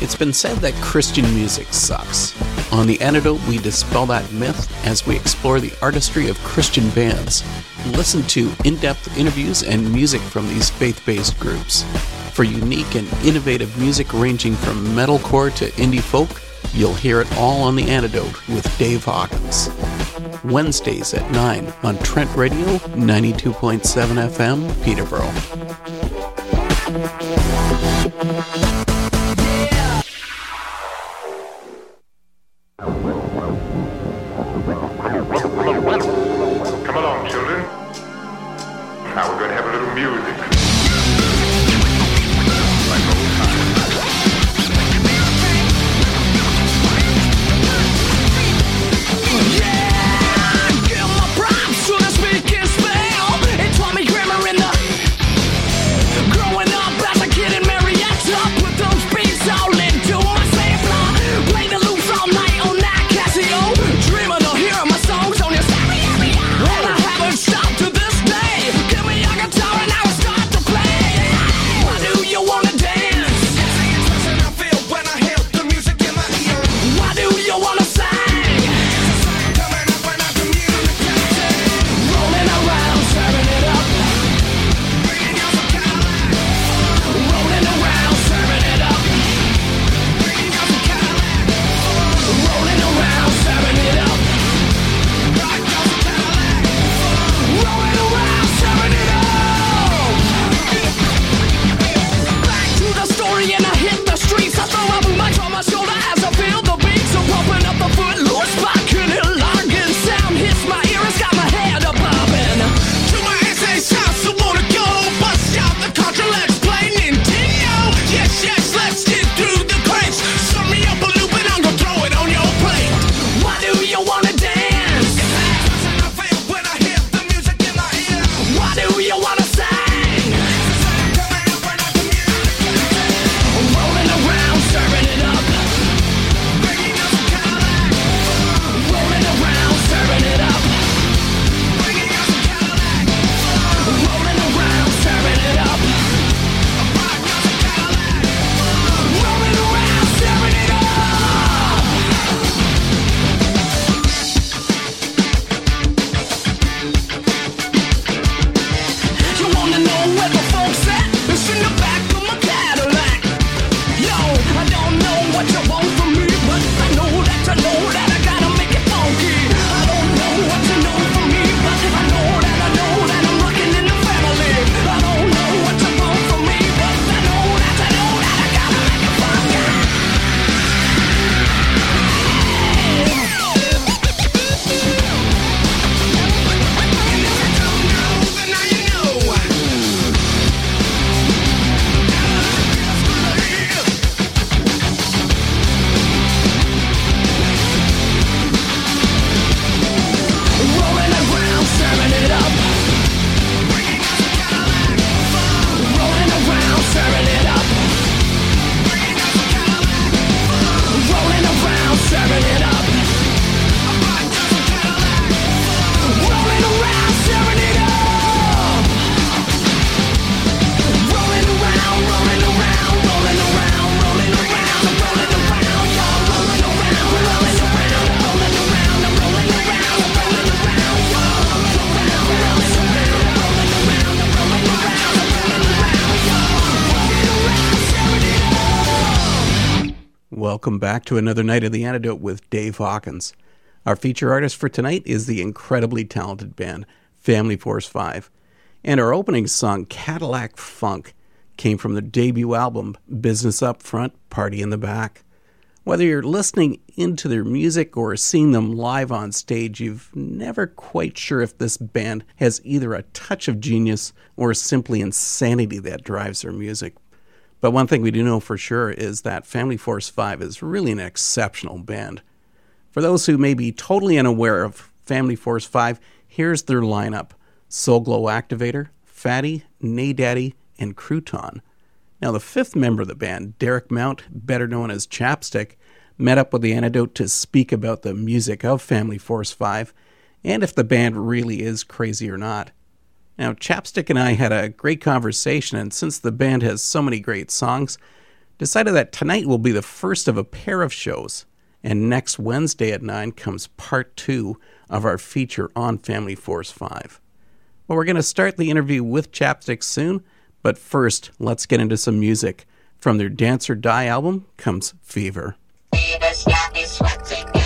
It's been said that Christian music sucks. On The Antidote, we dispel that myth as we explore the artistry of Christian bands. Listen to in depth interviews and music from these faith based groups. For unique and innovative music ranging from metalcore to indie folk, you'll hear it all on The Antidote with Dave Hawkins. Wednesdays at 9 on Trent Radio 92.7 FM, Peterborough. Welcome back to another night of the antidote with Dave Hawkins. Our feature artist for tonight is the incredibly talented band Family Force 5. And our opening song, Cadillac Funk, came from their debut album, Business Up Front, Party in the Back. Whether you're listening into their music or seeing them live on stage, you've never quite sure if this band has either a touch of genius or simply insanity that drives their music. But one thing we do know for sure is that Family Force 5 is really an exceptional band. For those who may be totally unaware of Family Force 5, here's their lineup Soul Glow Activator, Fatty, Nadaddy, and Crouton. Now, the fifth member of the band, Derek Mount, better known as Chap Stique, met up with the antidote to speak about the music of Family Force 5 and if the band really is crazy or not. Now, Chap Stique and I had a great conversation, and since the band has so many great songs, decided that tonight will be the first of a pair of shows. And next Wednesday at 9 comes part two of our feature on Family Force 5. Well, we're going to start the interview with Chap Stique soon, but first, let's get into some music. From their Dance or Die album comes Fever. turn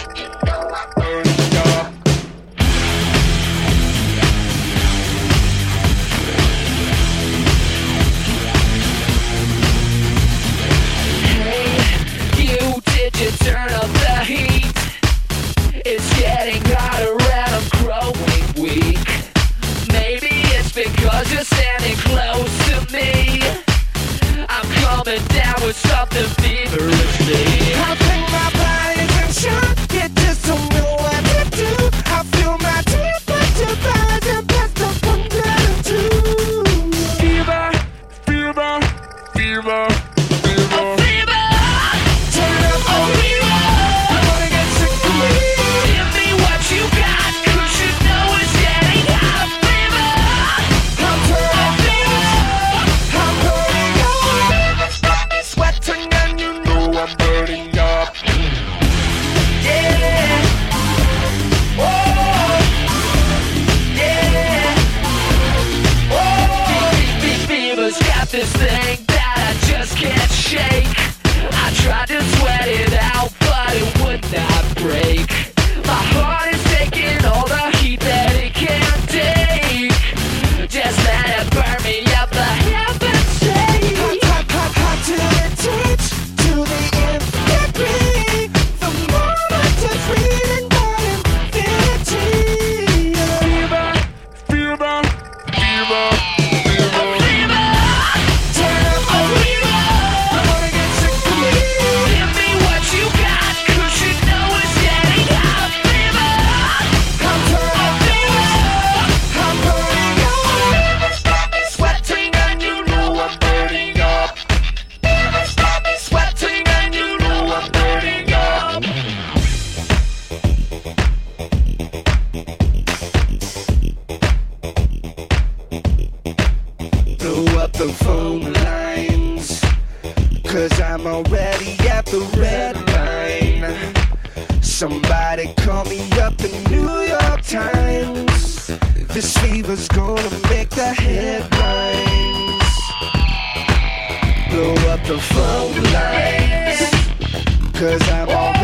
Somebody call me up the New York Times. This fever's gonna make the headlines. Blow up the phone lines. Cause I'm already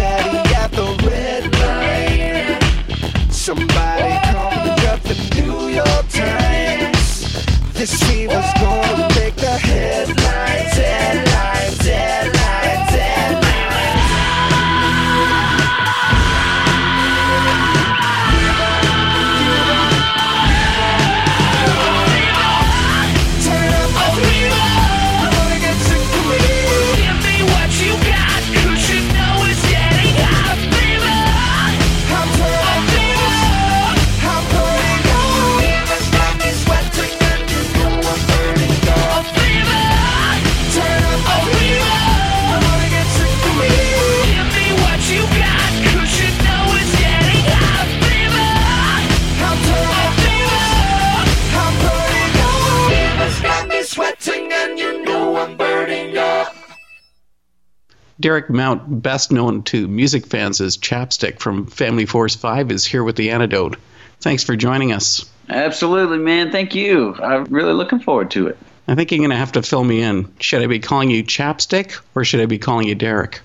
Derek Mount, best known to music fans as Chap Stique from Family Force 5, is here with the antidote. Thanks for joining us. Absolutely, man. Thank you. I'm really looking forward to it. I think you're going to have to fill me in. Should I be calling you Chap Stique or should I be calling you Derek?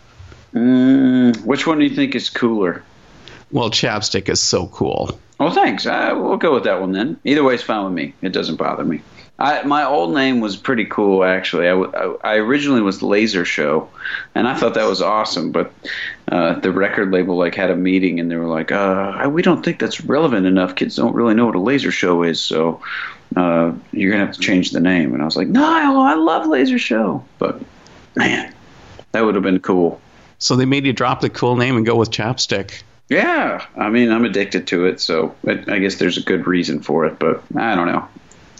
Mm, which one do you think is cooler? Well, Chap Stique is so cool. Well, thanks. Uh, we'll go with that one then. Either way is fine with me. It doesn't bother me. I, my old name was pretty cool, actually. I, w- I- I originally was Laser Show, and I thought that was awesome. But uh, the record label like had a meeting, and they were like, uh, "We don't think that's relevant enough. Kids don't really know what a laser show is, so uh, you're gonna have to change the name." And I was like, "No, I love Laser Show." But man, that would have been cool. So they made you drop the cool name and go with Chap Stique. Yeah, I mean, I'm addicted to it, so I, I guess there's a good reason for it. But I don't know.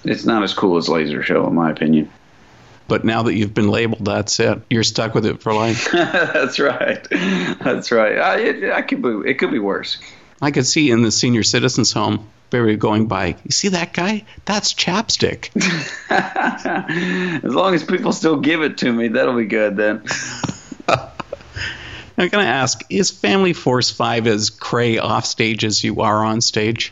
It's not as cool as Laser Show, in my opinion. But now that you've been labeled, that's it. You're stuck with it for life. That's right. That's right. I, it, I could be. It could be worse. I could see in the senior citizens home Barry going by, you see that guy? That's Chap Stique. as long as people still give it to me, that'll be good then. I'm going to ask Is Family Force 5 as cray off stage as you are on stage?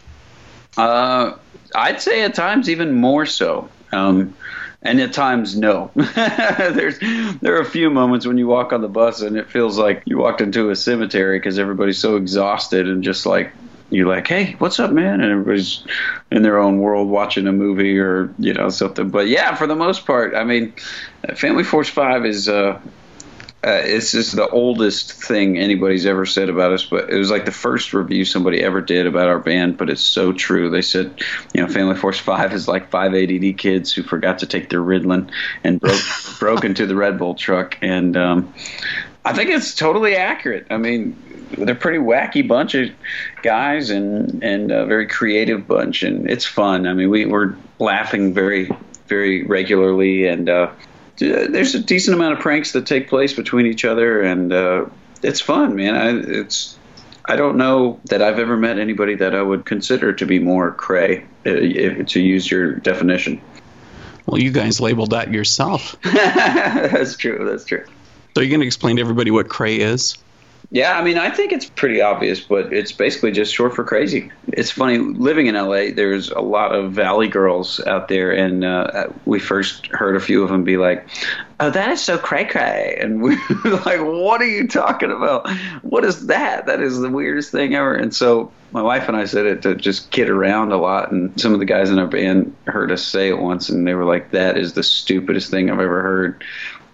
Uh, I'd say at times even more so. Um, and at times, no. There's there are a few moments when you walk on the bus and it feels like you walked into a cemetery because everybody's so exhausted and just like you're like, hey, what's up, man? And everybody's in their own world watching a movie or you know something. But yeah, for the most part, I mean, Family Force Five is. Uh, uh, it's just the oldest thing anybody's ever said about us, but it was like the first review somebody ever did about our band. But it's so true. They said, you know, Family Force Five is like five ADD kids who forgot to take their Ritalin and broke broke into the Red Bull truck, and um, I think it's totally accurate. I mean, they're pretty wacky bunch of guys and and a very creative bunch, and it's fun. I mean, we we're laughing very very regularly, and uh, there's a decent amount of pranks that take place between each other, and uh, it's fun, man. I, it's I don't know that I've ever met anybody that I would consider to be more cray, uh, if, to use your definition. Well, you guys labeled that yourself. that's true. That's true. So you're going to explain to everybody what cray is? Yeah, I mean, I think it's pretty obvious, but it's basically just short for crazy. It's funny living in LA. There's a lot of Valley girls out there, and uh, we first heard a few of them be like, "Oh, that is so cray cray," and we were like, "What are you talking about? What is that? That is the weirdest thing ever." And so my wife and I said it to just kid around a lot, and some of the guys in our band heard us say it once, and they were like, "That is the stupidest thing I've ever heard."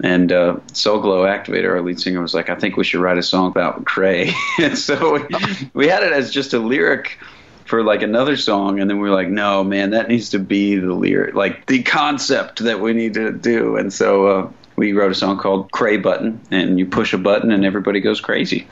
And uh, Soul Glow Activator, our lead singer, was like, I think we should write a song about Cray. and so we, we had it as just a lyric for like another song. And then we were like, no, man, that needs to be the lyric, like the concept that we need to do. And so uh, we wrote a song called Cray Button. And you push a button and everybody goes crazy.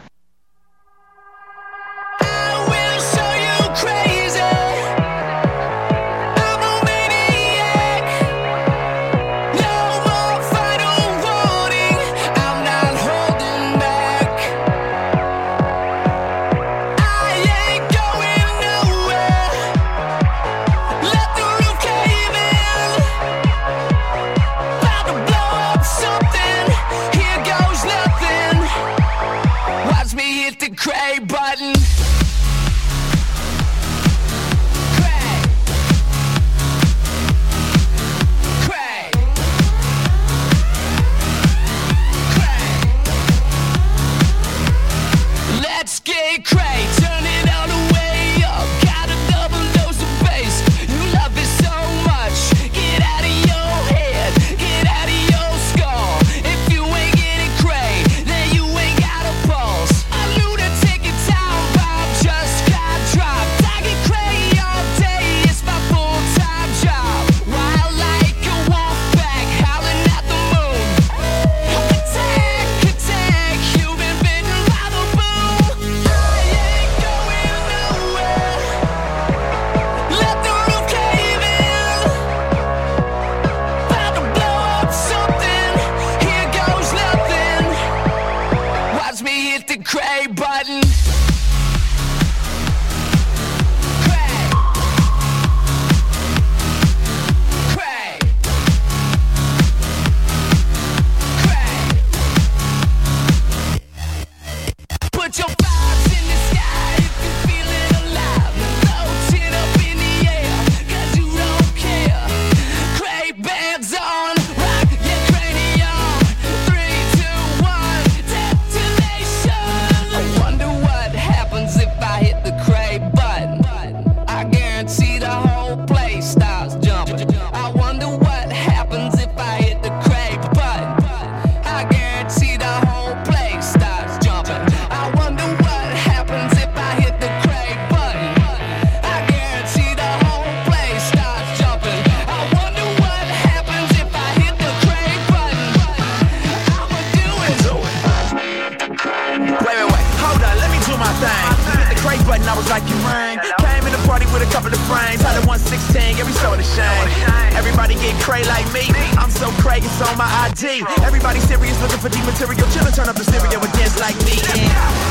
ID. Everybody serious looking for deep material. Chillin', turn up the stereo and dance like me. And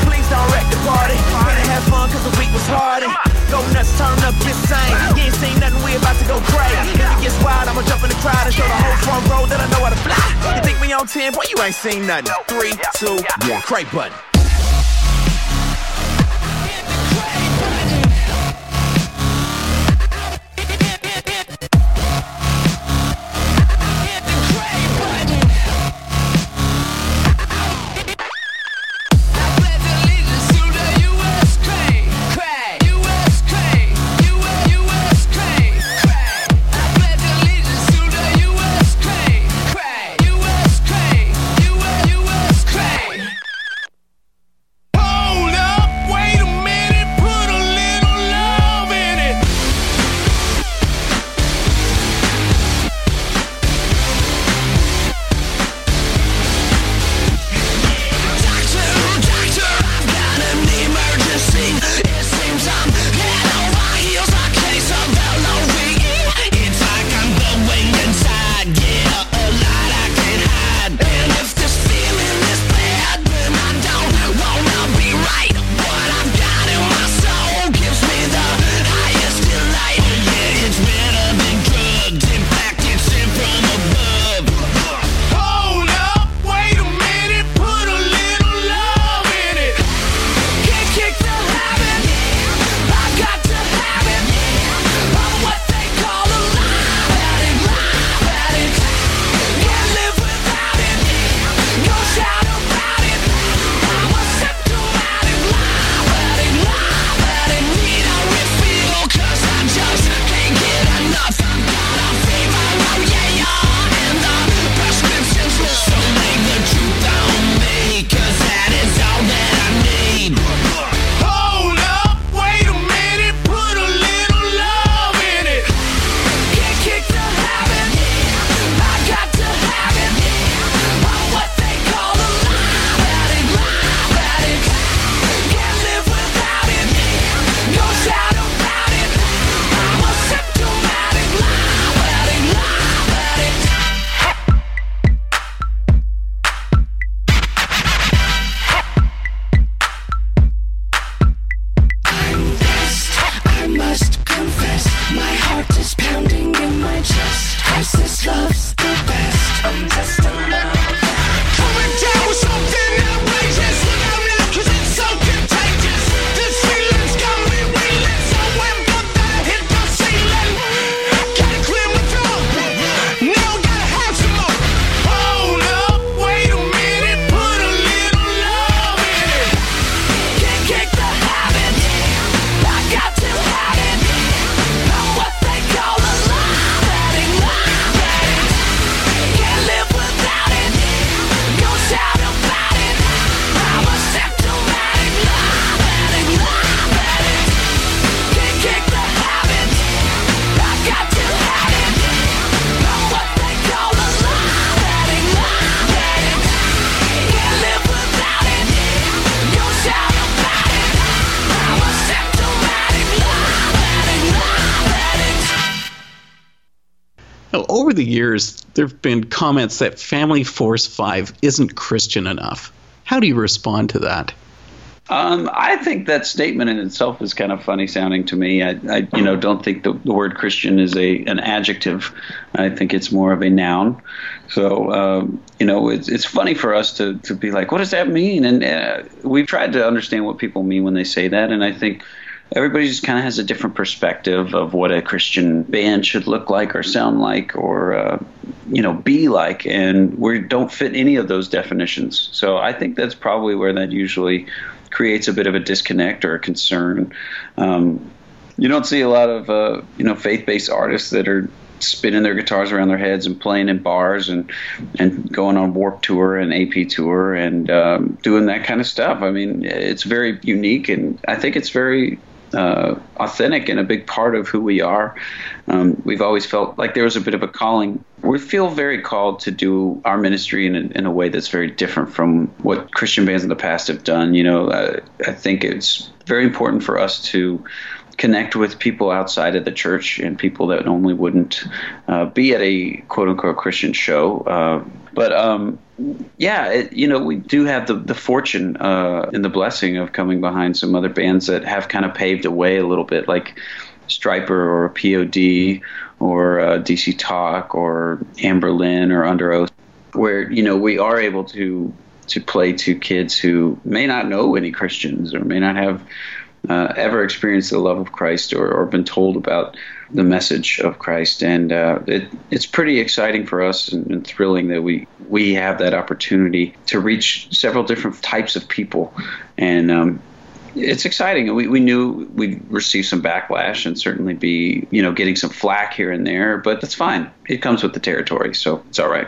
please don't wreck the party. Gonna have fun cause the week was hard. Go nuts, turn up insane. You ain't seen nothing, we about to go crazy. If it gets wild, I'ma jump in the crowd and show the whole front row that I know how to fly. You think me on 10, boy, you ain't seen nothing. Three, two, one, cray button. The years, there have been comments that Family Force 5 isn't Christian enough. How do you respond to that? Um, I think that statement in itself is kind of funny sounding to me. I, I you know, don't think the, the word Christian is a an adjective. I think it's more of a noun. So, um, you know, it's it's funny for us to to be like, what does that mean? And uh, we've tried to understand what people mean when they say that. And I think everybody just kind of has a different perspective of what a Christian band should look like or sound like or uh, you know be like, and we don't fit any of those definitions. So I think that's probably where that usually creates a bit of a disconnect or a concern. Um, you don't see a lot of uh, you know faith-based artists that are spinning their guitars around their heads and playing in bars and and going on Warped Tour and AP Tour and um, doing that kind of stuff. I mean, it's very unique, and I think it's very uh, authentic and a big part of who we are. Um, we've always felt like there was a bit of a calling. We feel very called to do our ministry in a, in a way that's very different from what Christian bands in the past have done. You know, uh, I think it's very important for us to connect with people outside of the church and people that normally wouldn't uh, be at a quote unquote Christian show. Uh, but um, yeah, it, you know, we do have the, the fortune uh, and the blessing of coming behind some other bands that have kind of paved the way a little bit, like Stryper or POD or uh, DC Talk or Anberlin or Underoath, where you know we are able to to play to kids who may not know any Christians or may not have uh, ever experienced the love of Christ or, or been told about the message of Christ, and uh, it, it's pretty exciting for us and, and thrilling that we we have that opportunity to reach several different types of people, and um, it's exciting. We, we knew we'd receive some backlash and certainly be, you know, getting some flack here and there, but that's fine. It comes with the territory, so it's all right.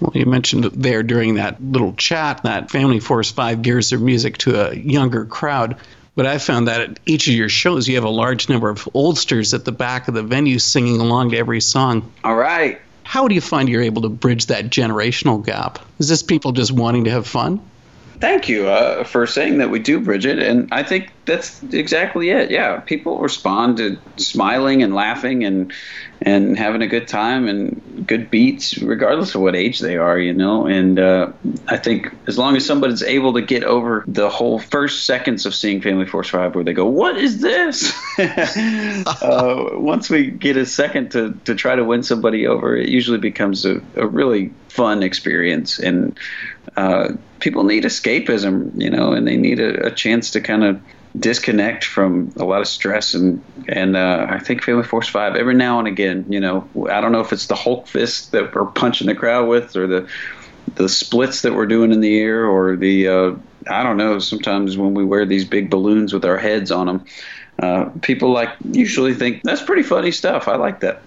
Well, you mentioned there during that little chat that Family Force 5 gears their music to a younger crowd. But I found that at each of your shows, you have a large number of oldsters at the back of the venue singing along to every song. All right. How do you find you're able to bridge that generational gap? Is this people just wanting to have fun? Thank you uh, for saying that we do, Bridget. And I think that's exactly it. Yeah, people respond to smiling and laughing and and having a good time and good beats, regardless of what age they are, you know. And uh, I think as long as somebody's able to get over the whole first seconds of seeing Family Force Five, where they go, "What is this?" uh, once we get a second to to try to win somebody over, it usually becomes a, a really fun experience and. Uh, people need escapism, you know, and they need a, a chance to kind of disconnect from a lot of stress and and uh, I think Family Force Five every now and again, you know, I don't know if it's the Hulk fist that we're punching the crowd with or the the splits that we're doing in the air or the uh, I don't know. Sometimes when we wear these big balloons with our heads on them, uh, people like usually think that's pretty funny stuff. I like that.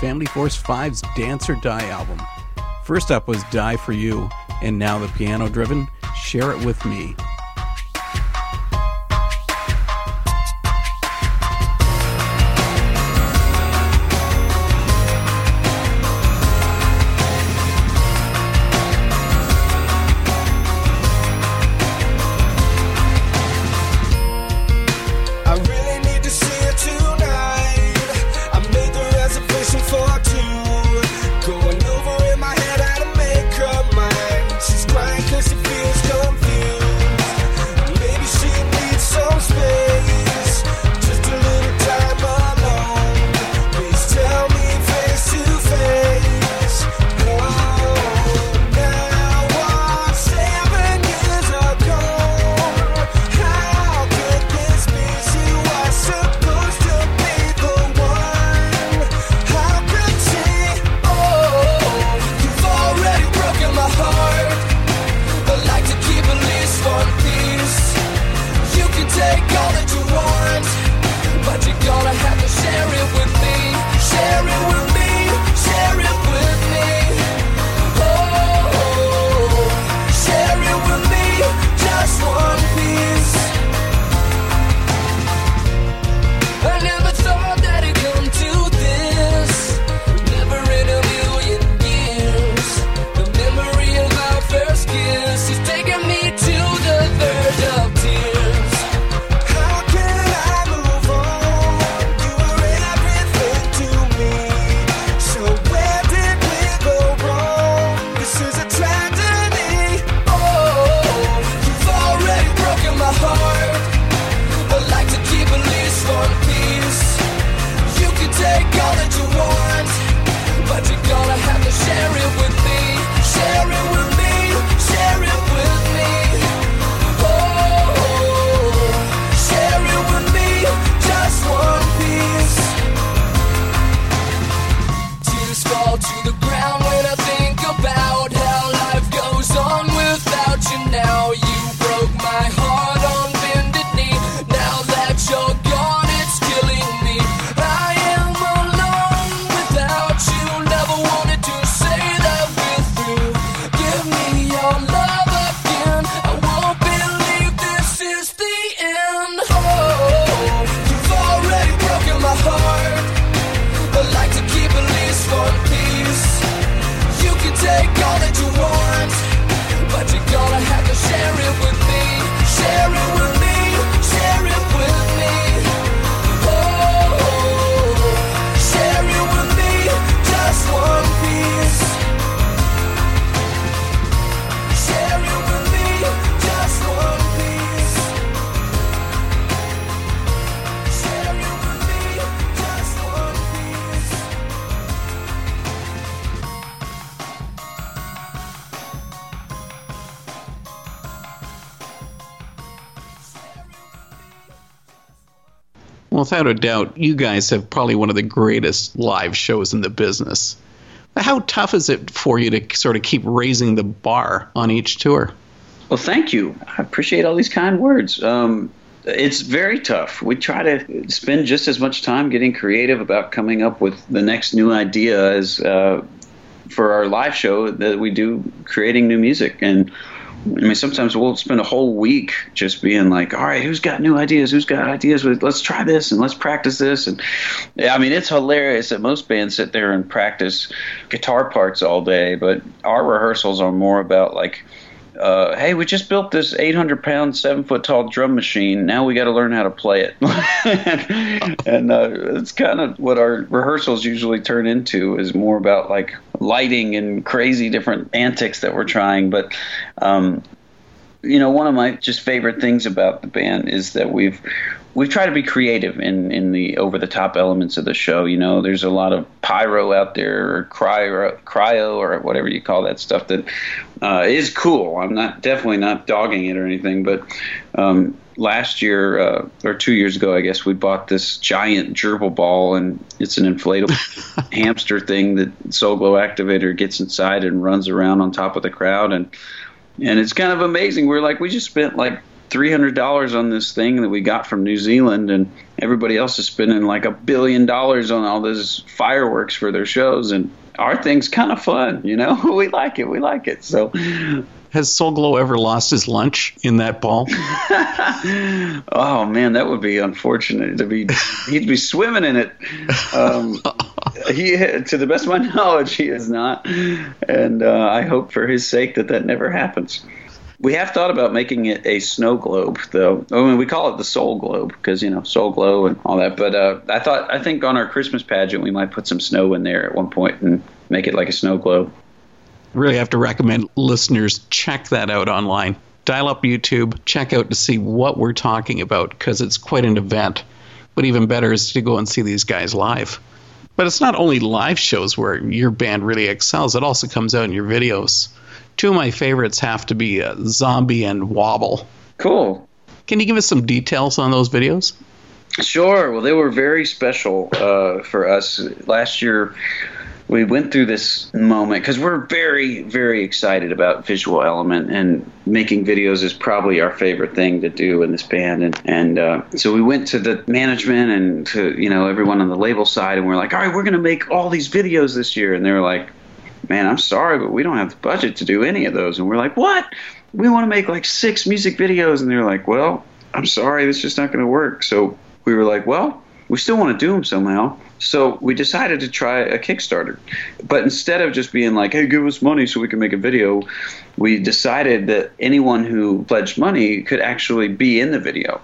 Family Force 5's Dance or Die album. First up was Die for You, and now the piano driven Share It With Me. Without a doubt, you guys have probably one of the greatest live shows in the business. How tough is it for you to sort of keep raising the bar on each tour? Well, thank you. I appreciate all these kind words. Um, it's very tough. We try to spend just as much time getting creative about coming up with the next new idea as uh, for our live show that we do creating new music. And I mean, sometimes we'll spend a whole week just being like, all right, who's got new ideas? Who's got ideas? Let's try this and let's practice this. And I mean, it's hilarious that most bands sit there and practice guitar parts all day, but our rehearsals are more about like, uh, hey, we just built this 800 pound, seven foot tall drum machine. Now we got to learn how to play it. and uh, it's kind of what our rehearsals usually turn into is more about like lighting and crazy different antics that we're trying. But, um, you know, one of my just favorite things about the band is that we've we've tried to be creative in in the over the top elements of the show. You know, there's a lot of pyro out there, or cryo, cryo, or whatever you call that stuff that uh, is cool. I'm not definitely not dogging it or anything, but um, last year uh, or two years ago, I guess we bought this giant gerbil ball, and it's an inflatable hamster thing that Soul Glow Activator gets inside and runs around on top of the crowd, and and it's kind of amazing. We're like, we just spent like three hundred dollars on this thing that we got from New Zealand, and everybody else is spending like a billion dollars on all this fireworks for their shows, and our thing's kind of fun. You know, we like it. We like it. So Has Soul Glow ever lost his lunch in that ball? Oh man, that would be unfortunate to be. He'd be swimming in it. Um, he, to the best of my knowledge, he is not, and uh, I hope for his sake that that never happens. We have thought about making it a snow globe, though. I mean, we call it the Soul Globe because you know Soul Glow and all that. But uh, I thought, I think on our Christmas pageant, we might put some snow in there at one point and make it like a snow globe. really have to recommend listeners check that out online. Dial up YouTube, check out to see what we're talking about because it's quite an event. But even better is to go and see these guys live. But it's not only live shows where your band really excels, it also comes out in your videos. Two of my favorites have to be uh, Zombie and Wobble. Cool. Can you give us some details on those videos? Sure. Well, they were very special uh, for us. Last year, we went through this moment because we're very, very excited about Visual Element, and making videos is probably our favorite thing to do in this band. And and uh, so we went to the management and to you know everyone on the label side, and we're like, all right, we're going to make all these videos this year, and they were like, man, I'm sorry, but we don't have the budget to do any of those. And we're like, what? We want to make like six music videos, and they're like, well, I'm sorry, it's just not going to work. So we were like, well, we still want to do them somehow. So we decided to try a Kickstarter. But instead of just being like, hey, give us money so we can make a video, we decided that anyone who pledged money could actually be in the video.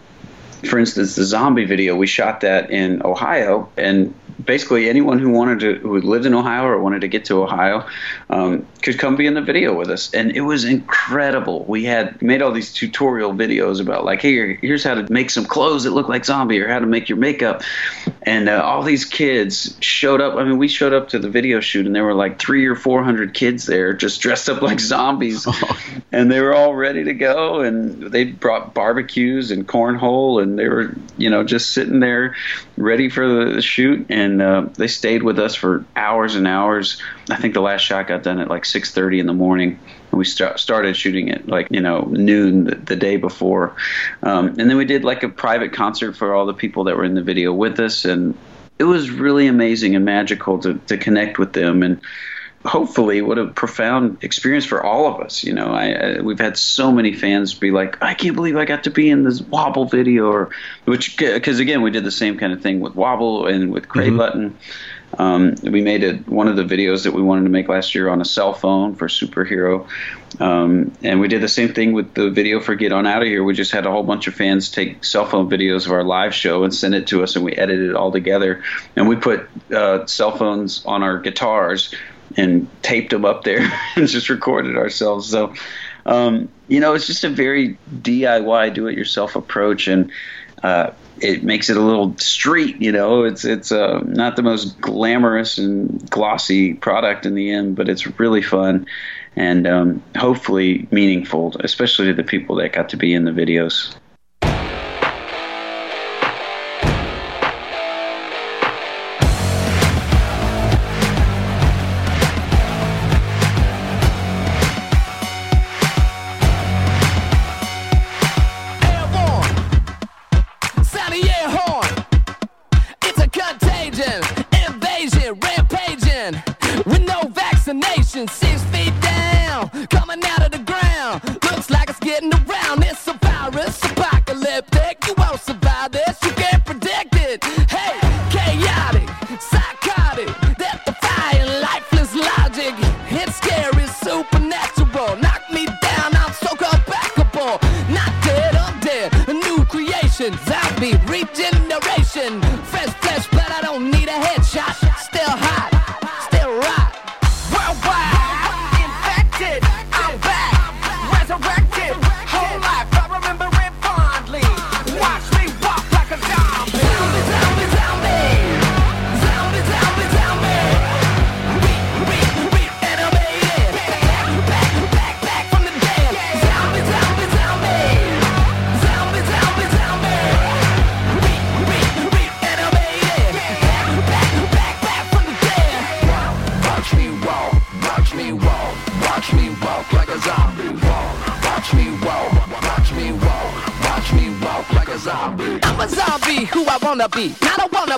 For instance, the zombie video, we shot that in Ohio, and basically anyone who wanted to, who lived in Ohio or wanted to get to Ohio, um, could come be in the video with us, and it was incredible. We had made all these tutorial videos about like, hey, here's how to make some clothes that look like zombie, or how to make your makeup, and uh, all these kids showed up. I mean, we showed up to the video shoot, and there were like three or four hundred kids there, just dressed up like zombies, and they were all ready to go, and they brought barbecues and cornhole, and they were, you know, just sitting there ready for the shoot, and uh, they stayed with us for hours and hours. I think the last shot got done at like 6:30 in the morning, and we start, started shooting at like you know noon the, the day before, um, and then we did like a private concert for all the people that were in the video with us, and it was really amazing and magical to to connect with them and hopefully what a profound experience for all of us you know. I, I we've had so many fans be like i can't believe i got to be in this wobble video or which because again we did the same kind of thing with wobble and with cray button. Um, we made a, one of the videos that we wanted to make last year on a cell phone for superhero. Um, and we did the same thing with the video for get on out of here. We just had a whole bunch of fans take cell phone videos of our live show and send it to us and we edited it all together. And we put uh, cell phones on our guitars and taped them up there and just recorded ourselves. So, um, you know, it's just a very DIY, do-it-yourself approach, and uh, it makes it a little street. You know, it's it's uh, not the most glamorous and glossy product in the end, but it's really fun and um, hopefully meaningful, especially to the people that got to be in the videos.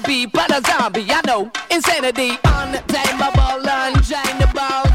Be, but a zombie. I know insanity, untamable, unchangeable.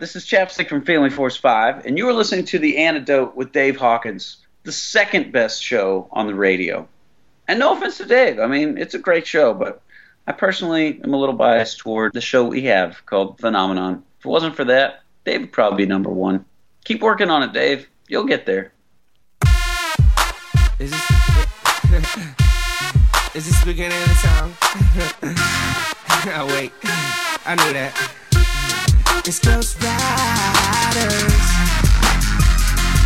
This is Chap Stique from Family Force 5, and you are listening to The Antidote with Dave Hawkins, the second best show on the radio. And no offense to Dave, I mean, it's a great show, but I personally am a little biased toward the show we have called Phenomenon. If it wasn't for that, Dave would probably be number one. Keep working on it, Dave. You'll get there. Is this Is this beginning of the song? oh wait, I knew that. It's Ghost Riders.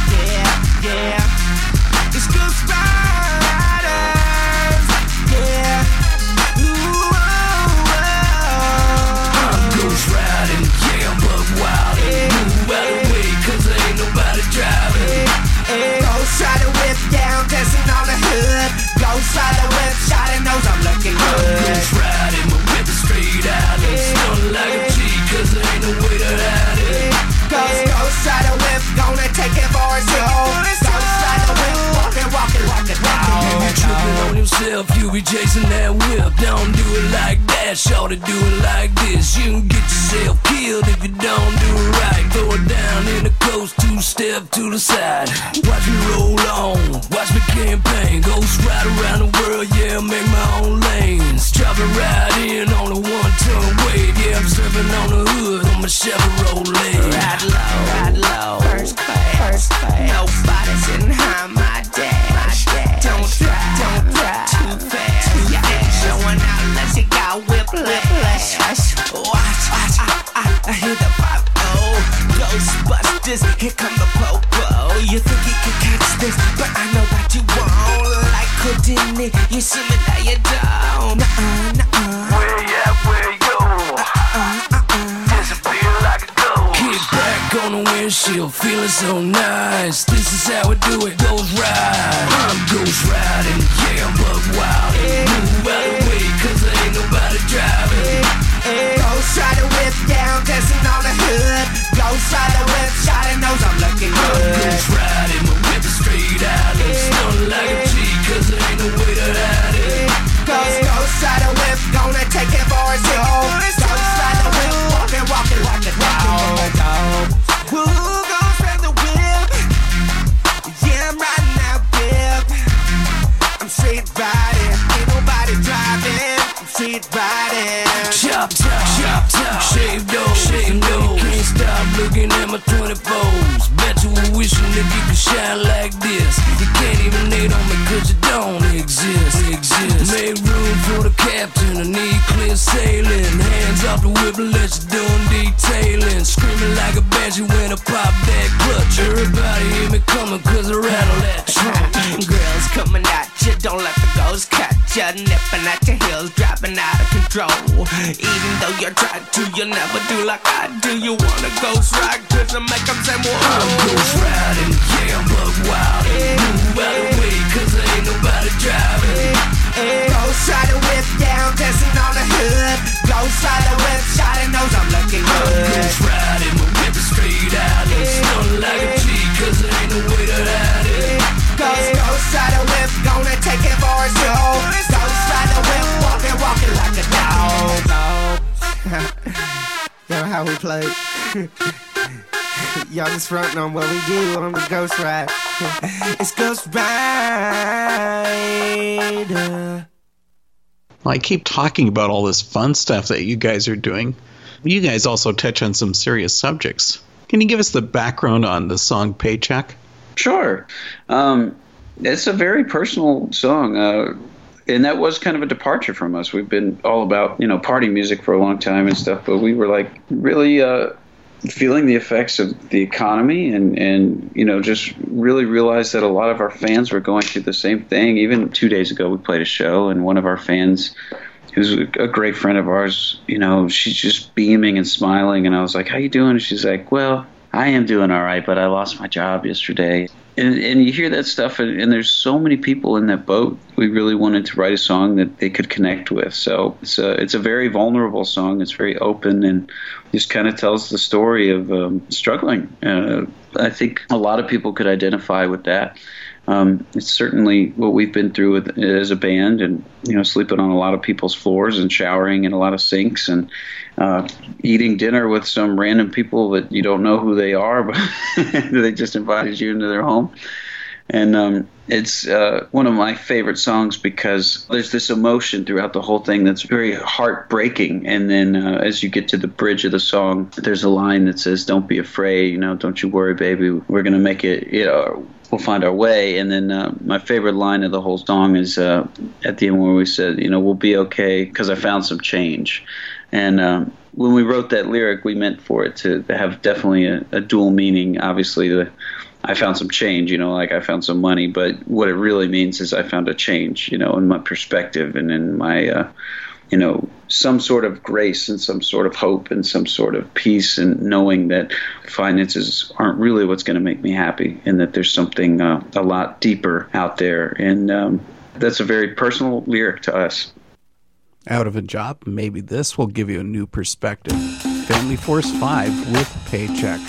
Yeah, yeah. It's Ghost Riders. Yeah. Ooh, oh, oh. I'm ghost riding, yeah, I'm buck wild. Move out of the way, cause there ain't nobody driving. Ghost Rider whip down, dancing on the hood. Ghost Rider whip, shotting nose, I'm looking I'm good. ghost riding, gonna take it for tripping on yourself, you be chasing that whip. Don't do it like that, shorty, do it like this. You can get yourself killed if you don't do it right. Throw it down in the coast, two step to the side. Watch me roll on, watch me campaign. Ghost ride around the world, yeah, make my own lanes. Drop it right in on a one ton weight. Yeah, I'm surfing on the hood on my Chevrolet. Ride low, ride low, first class, first class. Nobody sitting behind my dash. Whiplash. Watch, watch, I, I, I hear the pop. Oh, Ghostbusters, here come the popo. You think you can catch this, but I know that you won't. Like Houdini, you see me now you don't. Nuh-uh, nuh-uh. Where you at, where you? Disappear like a ghost. Kick back on the windshield, feeling so nice. This is how we do it, ghost ride. I'm ghost riding, yeah, I'm how we play? Y'all just frontin' on what we do on the Ghost Ride. it's Ghost Rider. Well, I keep talking about all this fun stuff that you guys are doing. You guys also touch on some serious subjects. Can you give us the background on the song Paycheck? Sure. Um, it's a very personal song. Uh, and that was kind of a departure from us. We've been all about, you know, party music for a long time and stuff, but we were like really uh, feeling the effects of the economy and, and, you know, just really realized that a lot of our fans were going through the same thing. Even two days ago, we played a show, and one of our fans, who's a great friend of ours, you know, she's just beaming and smiling. And I was like, How you doing? And she's like, Well, I am doing all right, but I lost my job yesterday. And, and you hear that stuff, and, and there's so many people in that boat. We really wanted to write a song that they could connect with. So it's a it's a very vulnerable song. It's very open and just kind of tells the story of um, struggling. Uh, I think a lot of people could identify with that. Um, it's certainly what we've been through with, as a band, and you know, sleeping on a lot of people's floors and showering in a lot of sinks and uh, eating dinner with some random people that you don't know who they are, but they just invited you into their home. And um, it's uh, one of my favorite songs because there's this emotion throughout the whole thing that's very heartbreaking. And then uh, as you get to the bridge of the song, there's a line that says, "Don't be afraid, you know, don't you worry, baby. We're gonna make it. You know, we'll find our way." And then uh, my favorite line of the whole song is uh, at the end where we said, "You know, we'll be okay because I found some change." And um, when we wrote that lyric, we meant for it to have definitely a, a dual meaning. Obviously, the I found some change, you know, like I found some money, but what it really means is I found a change, you know, in my perspective and in my, uh, you know, some sort of grace and some sort of hope and some sort of peace and knowing that finances aren't really what's going to make me happy and that there's something uh, a lot deeper out there. And um, that's a very personal lyric to us. Out of a job? Maybe this will give you a new perspective. Family Force 5 with Paycheck.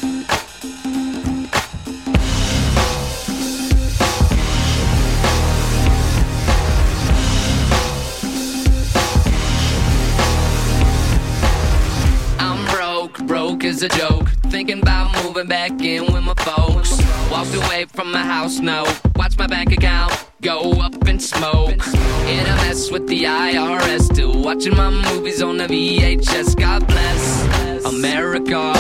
I'm broke, broke is a joke. Thinking about moving back in with my folks. Walked away from my house, no. Watch my bank account go up in smoke. In a mess with the IRS, still watching my movies on the VHS. God bless America.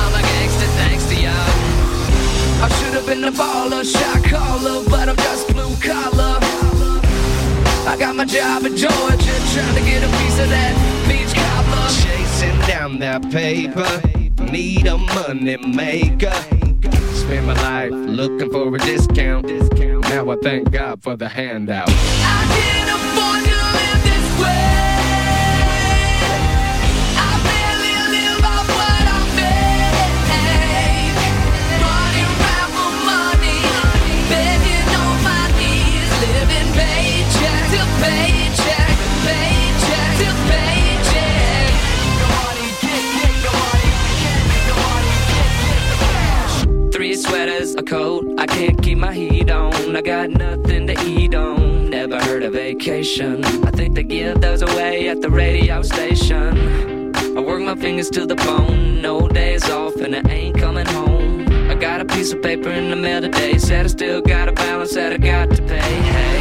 I'm a gangster thanks to y'all. I should have been a baller, shot caller, but I'm just blue collar. I got my job in Georgia, trying to get a piece of that beach cobbler. Chasing down that paper, need a money maker. Spend my life looking for a discount. Now I thank God for the handout. I can't afford to sweaters, a coat, I can't keep my heat on. I got nothing to eat on. Never heard of vacation. I think they give those away at the radio station. I work my fingers to the bone, no days off, and I ain't coming home. I got a piece of paper in the mail today, said I still got a balance that I got to pay. Hey,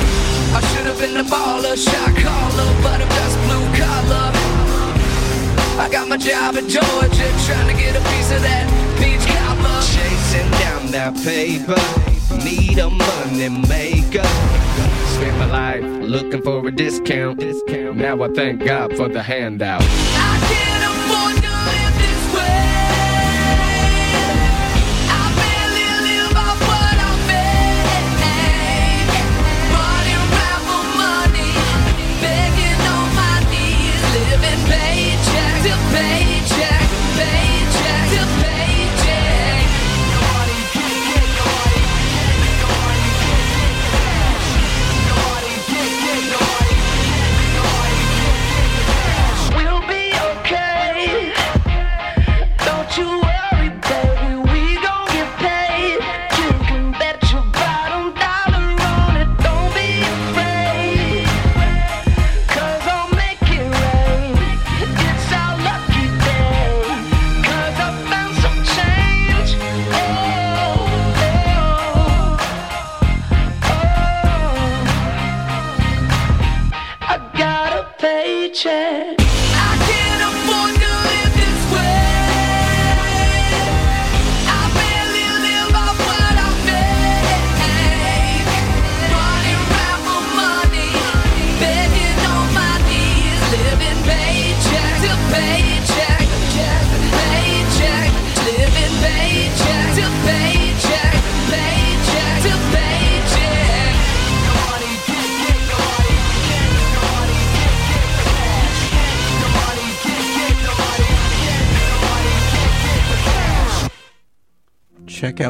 I should have been a baller, shot caller, but I'm just blue collar. I got my job in Georgia, trying to get a piece of that. Chasing down that paper, need a money maker. Spend my life looking for a discount. Now I thank God for the handout.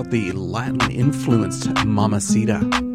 The Latin influenced Mamacita.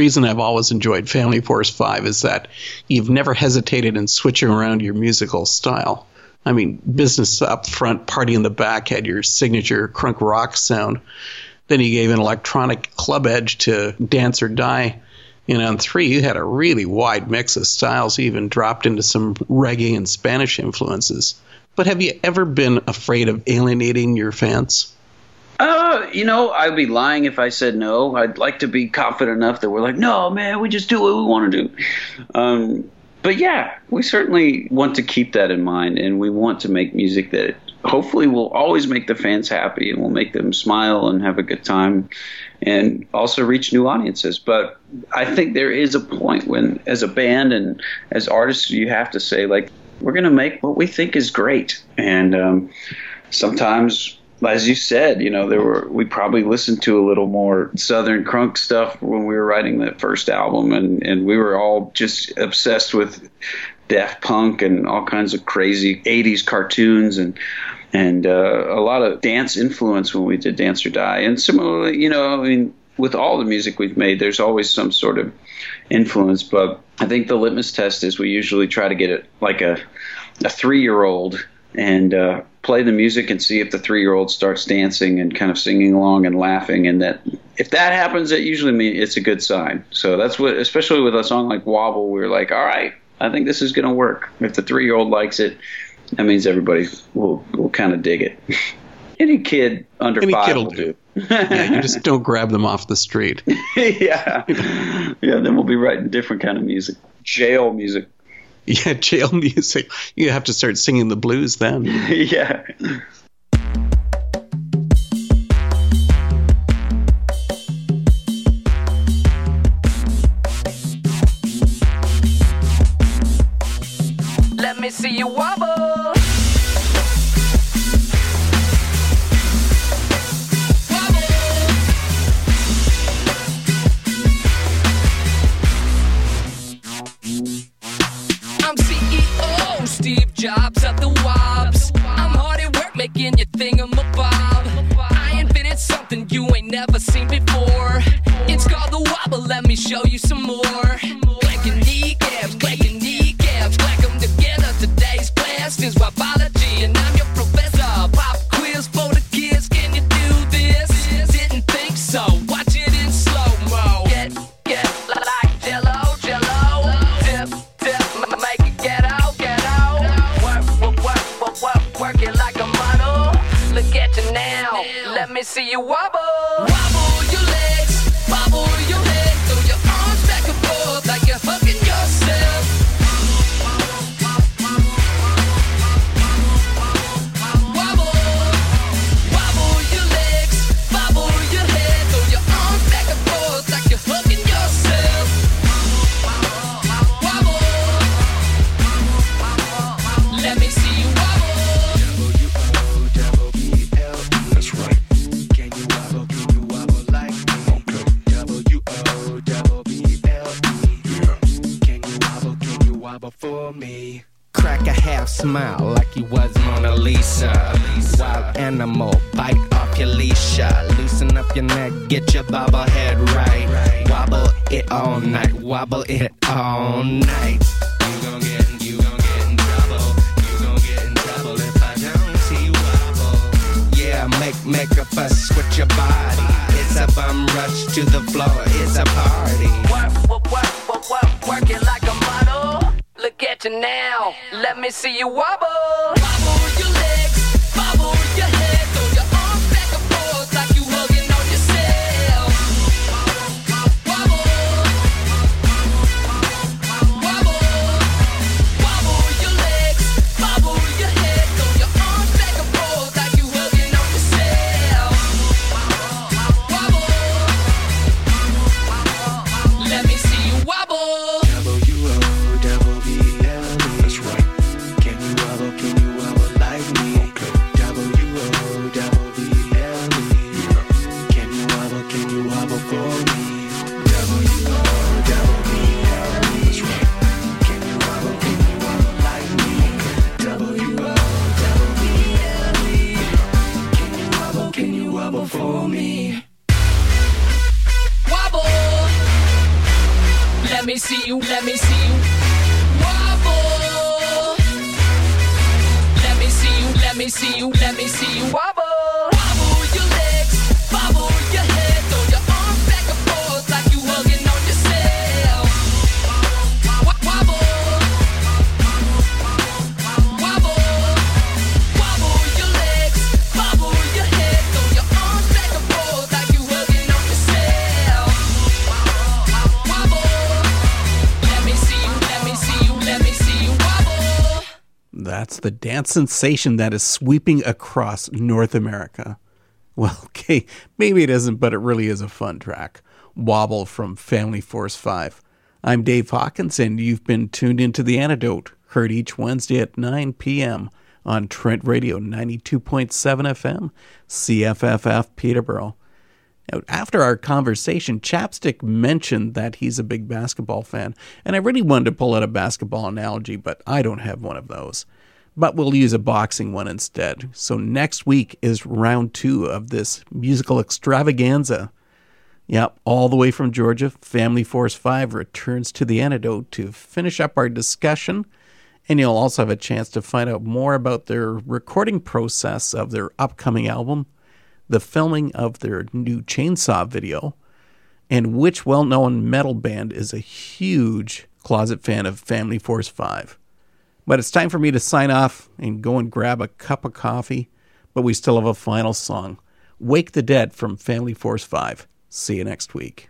Reason I've always enjoyed Family Force 5 is that you've never hesitated in switching around your musical style. I mean, business up front, party in the back had your signature crunk rock sound. Then you gave an electronic club edge to Dance or Die. And on three, you had a really wide mix of styles, you even dropped into some reggae and Spanish influences. But have you ever been afraid of alienating your fans? You know, I'd be lying if I said no. I'd like to be confident enough that we're like, no, man, we just do what we want to do. Um, but yeah, we certainly want to keep that in mind, and we want to make music that hopefully will always make the fans happy and will make them smile and have a good time, and also reach new audiences. But I think there is a point when, as a band and as artists, you have to say like, we're going to make what we think is great, and um, sometimes as you said, you know, there were we probably listened to a little more southern crunk stuff when we were writing that first album, and and we were all just obsessed with Daft Punk and all kinds of crazy '80s cartoons and and uh, a lot of dance influence when we did Dance or Die. And similarly, you know, I mean, with all the music we've made, there's always some sort of influence. But I think the litmus test is we usually try to get it like a a three year old and uh, play the music and see if the three year old starts dancing and kind of singing along and laughing. And that if that happens, it usually means it's a good sign. So that's what, especially with a song like Wobble, we are like, all right, I think this is going to work. If the three year old likes it, that means everybody will will kind of dig it. Any kid under Any five kid will will do. do. Yeah, you just don't grab them off the street. yeah, yeah. Then we'll be writing different kind of music, jail music. Yeah, jail music. You have to start singing the blues then. yeah. Let me see you wobble. Jobs of the Wobs. I'm hard at work making your thingamabob. I invented something you ain't never seen before. It's called the wobble, let me show you some more. Sensation that is sweeping across North America. Well, okay, maybe it isn't, but it really is a fun track. Wobble from Family Force 5. I'm Dave Hawkins, and you've been tuned into The Antidote, heard each Wednesday at 9 p.m. on Trent Radio 92.7 FM, CFFF Peterborough. Now, after our conversation, Chap Stique mentioned that he's a big basketball fan, and I really wanted to pull out a basketball analogy, but I don't have one of those. But we'll use a boxing one instead. So next week is round two of this musical extravaganza. Yep, all the way from Georgia, Family Force 5 returns to the antidote to finish up our discussion. And you'll also have a chance to find out more about their recording process of their upcoming album, the filming of their new chainsaw video, and which well known metal band is a huge closet fan of Family Force 5. But it's time for me to sign off and go and grab a cup of coffee. But we still have a final song Wake the Dead from Family Force 5. See you next week.